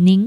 您